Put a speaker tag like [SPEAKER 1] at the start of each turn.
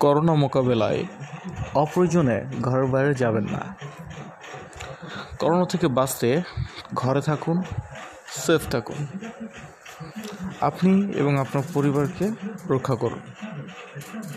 [SPEAKER 1] Corona মোকাবেলায় অপ্রয়োজনে ঘরের বাইরে যাবেন না। করোনা থেকে বাঁচতে ঘরে থাকুন সেফ থাকুন। আপনি এবং আপনার পরিবারকে রক্ষা করুন।